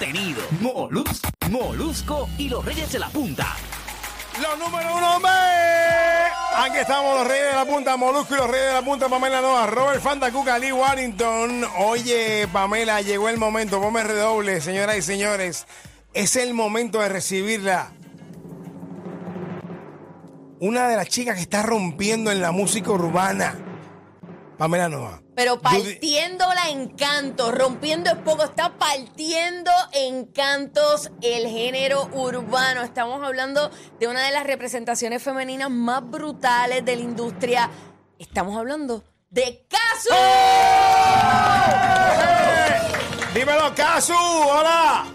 contenido. Molusco, Molusco y los Reyes de la Punta. Los número uno, hombre. Aquí estamos los reyes de la punta, Molusco y los reyes de la punta, Pamela Noa, Robert Fantacuca, Lee Warrington. Oye, Pamela, llegó el momento, ponme redoble, señoras y señores. Es el momento de recibirla. Una de las chicas que está rompiendo en la música urbana. Pamela Noa. Pero partiéndola en cantos, rompiendo es poco, está partiendo en cantos el género urbano. Estamos hablando de una de las representaciones femeninas más brutales de la industria. Estamos hablando de Casu. Dímelo, Casu, hola.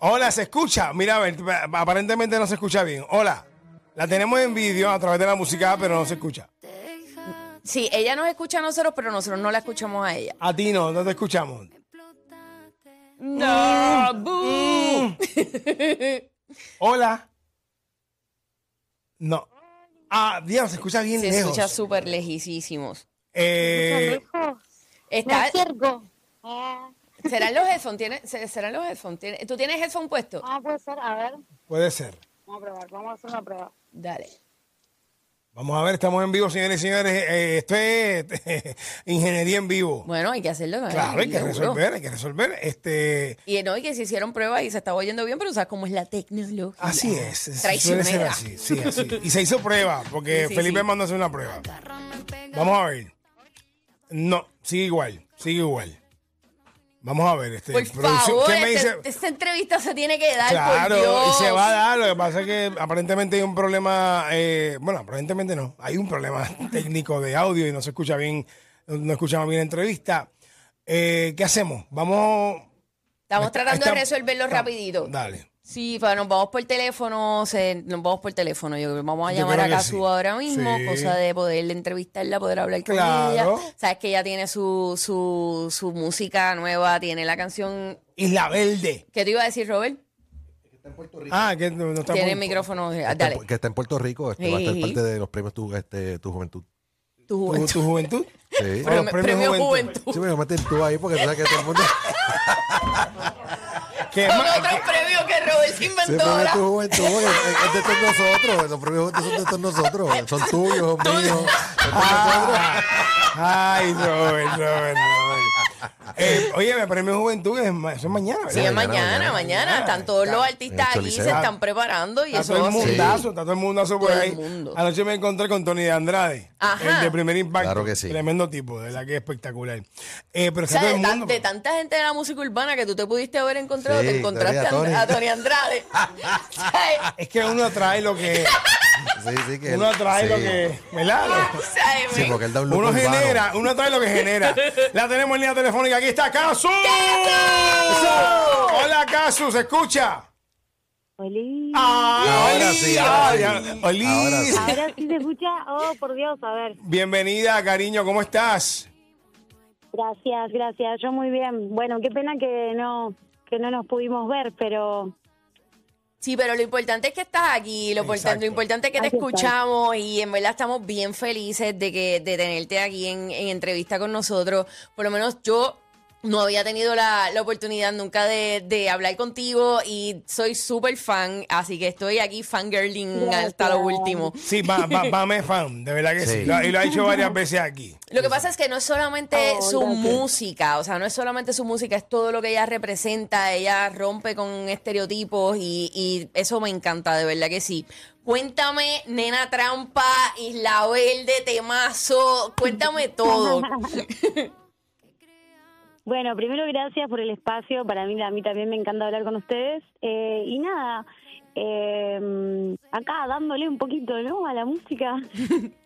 Hola, ¿se escucha? Mira, a ver, aparentemente no se escucha bien. Hola. La tenemos en vídeo a través de la música, pero no se escucha. Sí, ella nos escucha a nosotros, pero nosotros no la escuchamos a ella. A ti no, no te escuchamos. No, Mm. boo. Hola. No. Ah, Dios, se escucha bien Se lejos. escucha súper lejísimos. Eh, Está, Ciergo. ¿Serán los headphones? ¿Tiene- se- ¿Serán los headphones? ¿Tiene- ¿Tú tienes headphone puesto? Ah, puede ser. A ver, puede ser. Vamos a probar. Vamos a hacer una prueba. Dale. Vamos a ver, estamos en vivo, señores y señores. Eh, esto es ingeniería en vivo. Bueno, hay que hacerlo. ¿no? Claro, hay que Seguro. resolver, hay que resolver. Este, Y no, y que se hicieron pruebas y se estaba oyendo bien, pero sabes cómo es la tecnología. así es. Suele ser Traicionera. así, sí, así. Y se hizo prueba, porque sí, Felipe sí. mandó a hacer una prueba. Vamos a ver. No, sigue igual, sigue igual. Vamos a ver. Este, Por favor, ¿qué me dice? esta, esta entrevista se tiene que dar, Claro, por Dios. y se va a dar. Lo que pasa es que aparentemente hay un problema. eh, bueno, aparentemente no. Hay un problema técnico de audio y no se escucha bien. No escuchamos bien la entrevista. Eh, ¿Qué hacemos? Vamos. Estamos tratando de resolverlo rapidito. Dale. Sí, pues nos vamos por teléfono, se- nos vamos por teléfono. Yo creo vamos a Yo llamar creo a que sí. ahora mismo, Sí. cosa de poder entrevistarla, poder hablar con Claro. ella. Sabes que ella tiene su, su, su música nueva, tiene la canción. Isla Verde. ¿Qué te iba a decir, Robert? Ah, que no, no está Tiene muy- el micrófono. Está en Dale. Que está en Puerto Rico, este, va a Sí. estar parte de los premios tu, este, tu juventud. Tu ¿Tu, juventud. tu juventud? Sí. Premio- Premio, premio premio Juventud. Juventud. Sí, me meten tú ahí porque tú sabes que todo el mundo. ¿Qué Con más? otro premio que Robert se Sí, inventó ahora. tu juventud es, es de todos nosotros. Los premios juventud son de todos nosotros. Son tuyos, son míos. son. Ah, ay, Robert, Robert, Robert. Eh, oye, el premio Juventud es, ma- eso es mañana, ¿verdad? Sí, es mañana, mañana, mañana. mañana. Están todos los artistas aquí, se están preparando y Está eso todo el mundazo, está todo el mundazo por Todo el ahí. mundo. Anoche me encontré con Tony de Andrade, Ajá. el de primer impacto. Claro que sí. Tremendo tipo, de verdad que es espectacular. Eh, pero O está sea, todo de, tan- tanta gente de la música urbana que tú te pudiste haber encontrado, Sí, te encontraste a Tony. a Tony Andrade. Es que uno trae lo que. Sí, sí, que uno trae lo sí. que. ¿Verdad? Sí, porque él da un look Uno urbano. genera, uno trae lo que genera. La tenemos en línea telefónica. Aquí está Casu. Hola, Casu, ¿se escucha? Oli. Ah, Ahora sí, ahora ah, Oli. Ahora sí. Ahora sí se escucha. Oh, por Dios, a ver. Bienvenida, cariño, ¿cómo estás? Gracias, gracias. Yo muy bien. Bueno, qué pena que no que no nos pudimos ver, pero Sí, pero lo importante es que estás aquí, lo, lo importante es que te escuchamos y en verdad estamos bien felices de que de tenerte aquí en, en entrevista con nosotros. Por lo menos yo no había tenido la, la oportunidad nunca de, de hablar contigo y soy súper fan, así que estoy aquí fangirling hasta lo Gracias. último. Sí, va, va, Pame es fan, de verdad que sí. Sí. Lo- y lo ha hecho varias veces aquí. Lo que pasa es que no es solamente Oh, su gracias. música, o sea, no es solamente su música, es todo lo que ella representa, ella rompe con estereotipos y, y eso me encanta, de verdad que sí. Cuéntame, Nena Trampa, Isla Verde, Temazo, cuéntame todo. bueno, primero gracias por el espacio. Para mí, a mí también me encanta hablar con ustedes. Eh, y nada, eh, acá dándole un poquito, ¿no? A la música.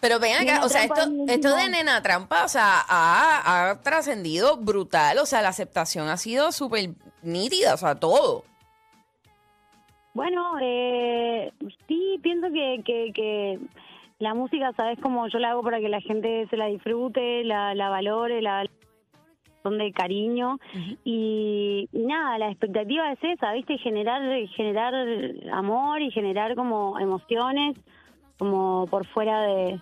Pero ven acá, Nena o sea, esto, esto de. Nena Trampa, o sea, ha, ha trascendido brutal, o sea, la aceptación ha sido súper nítida, o sea, todo. Bueno, eh, sí, pienso que, que, que la música, ¿sabes cómo yo la hago para que la gente se la disfrute, la, la valore, la son de cariño. Y, y nada, la expectativa es esa, ¿viste? Generar generar amor y generar como emociones como por fuera de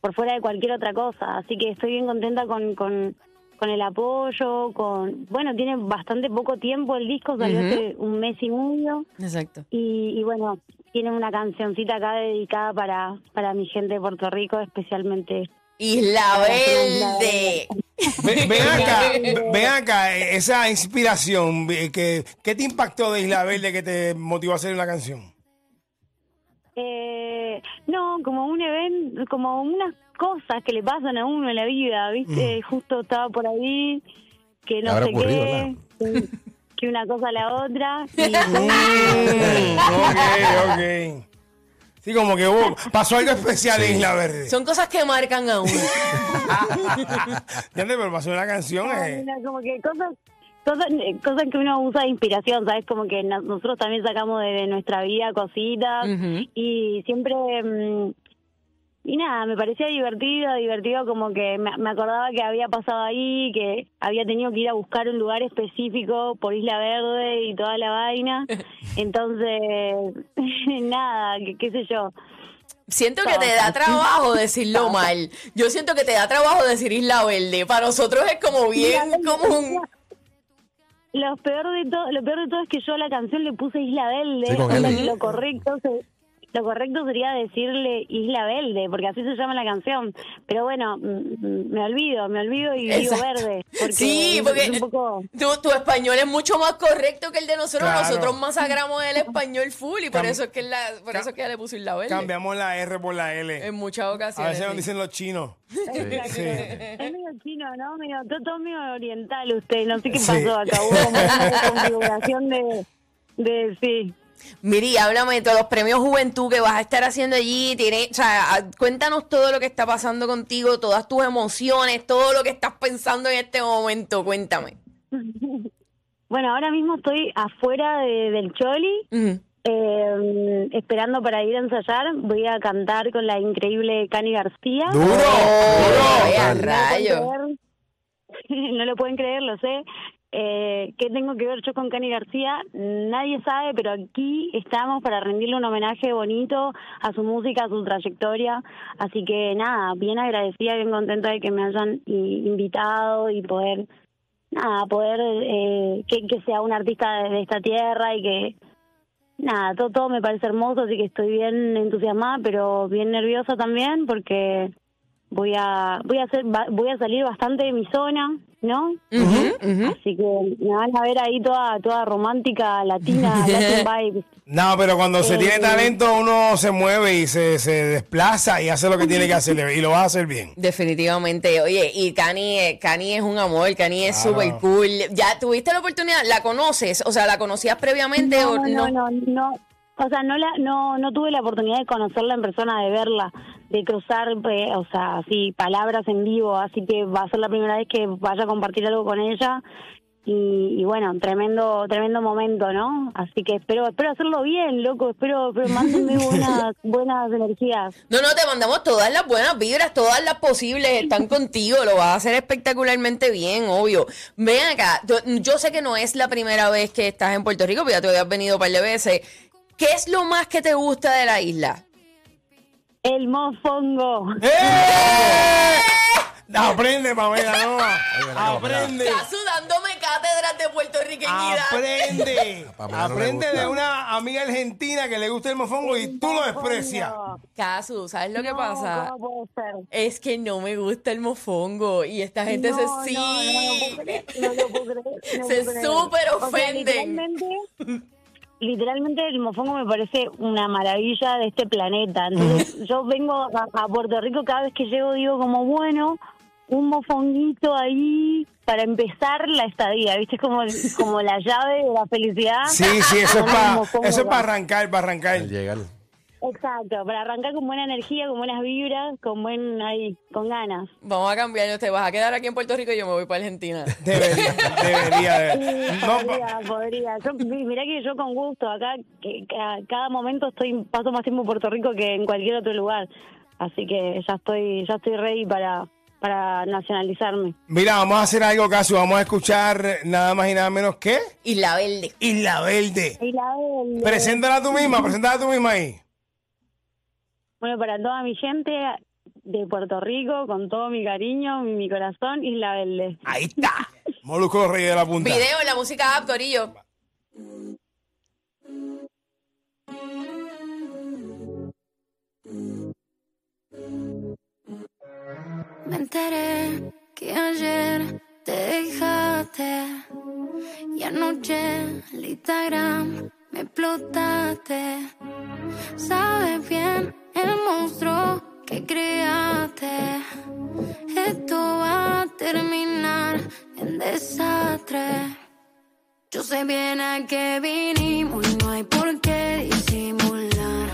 por fuera de cualquier otra cosa, así que estoy bien contenta con con, con el apoyo, con bueno, tiene bastante poco tiempo el disco, salió hace un mes y medio. Exacto. y, y bueno, tiene una cancioncita acá dedicada para para mi gente de Puerto Rico, especialmente Isla Verde. Ve- Ven acá, ven acá, eh, esa inspiración, eh, que, ¿qué te impactó de Isla Verde que te motivó a hacer una canción? Eh, no, como un evento, como unas cosas que le pasan a uno en la vida, ¿viste? Justo estaba por ahí, que no sé ocurrido, qué, que, que una cosa a la otra. Y Mm, ok, ok. Sí, como que hubo- pasó algo especial en Isla Verde. Son cosas que marcan a uno. ¿Entiendes? Pero pasó una canción. eh. Como que cosas, cosas, cosas que uno usa de inspiración, ¿sabes? Como que no- nosotros también sacamos de, nuestra vida cositas y siempre... mm, y nada, me parecía divertido, divertido como que me, me acordaba que había pasado ahí, que había tenido que ir a buscar un lugar específico por Isla Verde y toda la vaina. Entonces, nada, qué, qué sé yo. Siento que te da trabajo decirlo mal. Yo siento que te da trabajo decir Isla Verde. Para nosotros es como bien común. Lo peor de todo, lo peor de todo es que yo a la canción le puse Isla Verde, Sí, con o sea L. que lo correcto se- lo correcto sería decirle Isla Verde, porque así se llama la canción. Pero bueno, me olvido, me olvido y digo Exacto. verde. Porque Sí, porque es un poco tu, tu español es mucho más correcto que el de nosotros. Claro. Nosotros masacramos el español full y por eso es que la, por eso es que ya le puse Isla Verde. Cambiamos la R por la L. En muchas A ocasiones. veces nos sí. dicen los chinos. Sí. es medio chino, ¿no? Medio, todo, todo medio oriental usted, no sé qué Sí. pasó acá, hubo como una configuración de, de sí. Miri, háblame de todos los premios Juventud que vas a estar haciendo allí. Tiene, o sea, a- cuéntanos todo lo que está pasando contigo, todas tus emociones, todo lo que estás pensando en este momento. Cuéntame. Bueno, ahora mismo estoy afuera de- del Choli. Eh, esperando para ir a ensayar, voy a cantar con la increíble Cani García. ¡Duro! ¡Duro! vea, No no lo pueden creer, lo sé. Eh, ¿Qué tengo que ver yo con Cani García? Nadie sabe, pero aquí estamos para rendirle un homenaje bonito a su música, a su trayectoria. Así que nada, bien agradecida, bien contenta de que me hayan invitado y poder, nada, poder eh, que, que sea un artista de, esta tierra y que, nada, todo, todo me parece hermoso, así que estoy bien entusiasmada, pero bien nerviosa también porque voy a voy a hacer voy a salir bastante de mi zona, ¿no? Así que me van a ver ahí toda toda romántica, latina, latin vibes. No, pero cuando se Eh, tiene talento uno se mueve y se, se desplaza y hace lo que tiene que hacer y lo va a hacer bien. Definitivamente. Oye, y Cani, eh, Cani es un amor, Cani es Claro. súper cool. ¿Ya tuviste la oportunidad? ¿La conoces? O sea, ¿la conocías previamente No, o no, no, no. O sea, no la no no tuve la oportunidad de conocerla en persona, de verla, de cruzar, eh, o sea, así palabras en vivo, así que va a ser la primera vez que vaya a compartir algo con ella. Y, y bueno, tremendo tremendo momento, ¿no? Así que espero espero hacerlo bien, loco, espero, espero mándenme buenas buenas energías. No, no, te mandamos todas las buenas vibras, todas las posibles están contigo, lo vas a hacer espectacularmente bien, obvio. Ven acá, yo, yo sé que no es la primera vez que estás en Puerto Rico, pero ya te habías venido un par de veces. ¿Qué es lo más que te gusta de la isla? El mofongo. ¡Eh! Aprende, Pamela, no. Aprende. Estás sudándome cátedras de puertorriqueñidad. Aprende. Pamela no le Aprende gusta. de una amiga argentina que le gusta el mofongo y tú lo desprecias. Casu, ¿sabes lo que No, pasa? ¿cómo puede ser? Es que no me gusta el mofongo y esta gente No, se no, sí. no, no lo puedo creer, no lo puedo creer, no Se puedo creer. súper O sea, ofenden. literalmente, literalmente el mofongo me parece una maravilla de este planeta. Entonces yo vengo a, a Puerto Rico cada vez que llego digo como bueno un mofonguito ahí para empezar la estadía, ¿viste? Es como, como la llave de la felicidad. Sí, sí, eso es para eso es para acá. arrancar, para arrancar. Al llegar. Exacto, para arrancar con buena energía, con buenas vibras, con buen ahí, con ganas. Vamos a cambiar, te vas a quedar aquí en Puerto Rico y yo me voy para Argentina. Debería, debería. de- Sí, No, podría, podría. Yo, mi- mirá que yo con gusto, acá que, ca- cada momento estoy paso más tiempo en Puerto Rico que en cualquier otro lugar. Así que ya estoy ya estoy ready para para nacionalizarme. Mira, vamos a hacer algo, caso. Vamos a escuchar nada más y nada menos que Isla Verde. Isla Verde. Y la del- Preséntala tú misma, preséntala tú misma ahí. Bueno, para toda mi gente, de Puerto Rico, con todo mi cariño, mi, corazón, Isla Verde. Ahí está. Molusco Reyes de la Punta. Video en la música app, Corillo. Me enteré que ayer te dejaste y anoche el Instagram me explotaste. Sabes bien el monstruo que creaste. Esto va a terminar en desastre. Yo sé bien a qué vinimos y no hay por qué disimular.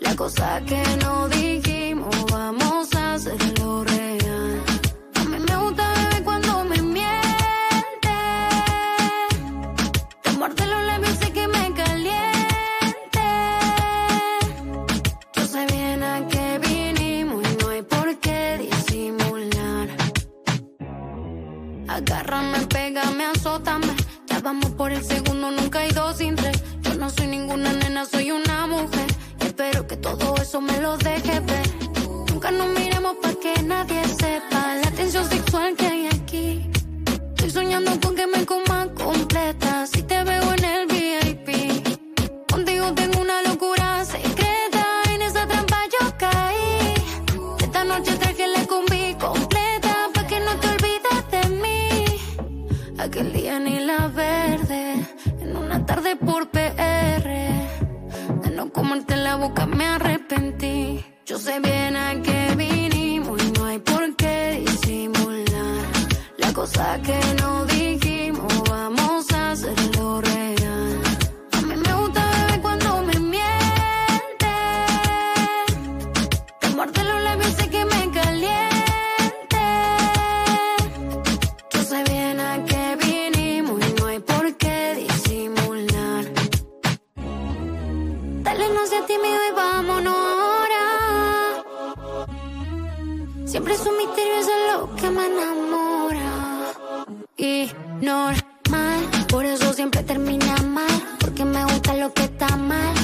La cosa que no dijimos, vamos a hacerlo real. Agárrame, pégame, azótame. Ya vamos por el segundo, nunca hay dos sin tres. Yo no soy ninguna nena, soy una mujer. Y espero que todo eso me lo deje ver. Nunca nos miremos para que nadie sepa la tensión sexual que hay aquí. Estoy soñando con que me coma completa. Que está mal.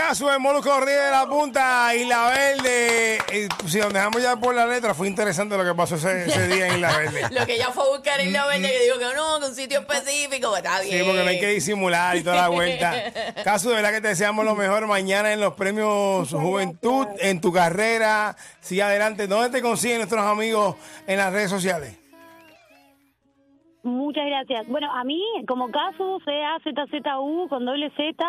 Caso de de la Punta, Isla Verde. Si nos dejamos ya por la letra, fue interesante lo que pasó ese, ese día en Isla Verde. Lo que ella fue a buscar en la verde, que dijo que no, que un sitio específico, está bien. Sí, porque no hay que disimular y toda la vuelta. Caso, de verdad que te deseamos lo mejor mañana en los premios Juventud, en tu carrera. Sigue adelante. ¿Dónde te consiguen nuestros amigos en las redes sociales? Muchas gracias. Bueno, a mí, como caso, C-A-Z-Z-U con doble Z,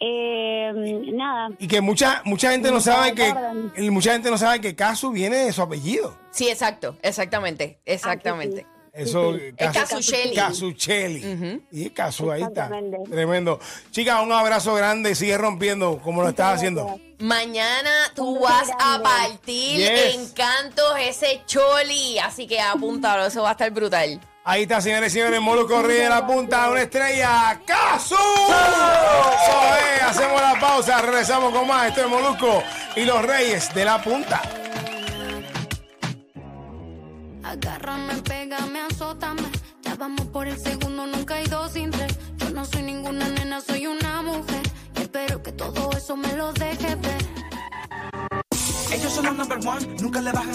eh, nada. Y que mucha mucha gente no sabe que y mucha gente no sabe que Casu viene de su apellido. Sí, exacto, exactamente, exactamente. Eso, Sí, sí. Es Casuccelli. Casuccelli. Y Casu, ahí está. Tremendo. Chica, un abrazo grande. Sigue rompiendo como lo estás haciendo. Mañana tú vas a partir Yes. en cantos ese choli, así que apúntalo, eso va a estar brutal. Ahí está, señores y señores. Molusco Ríe de la punta, una estrella. ¡Casu! Eso es, hacemos la pausa. Regresamos con más. Esto es Molusco y los Reyes de la Punta. Agárrame, pégame, azótame. Ya vamos por el segundo, nunca hay dos sin tres. Yo no soy ninguna nena, soy una mujer. Y espero que todo eso me lo deje ver. Ellos son los number one, nunca le bajan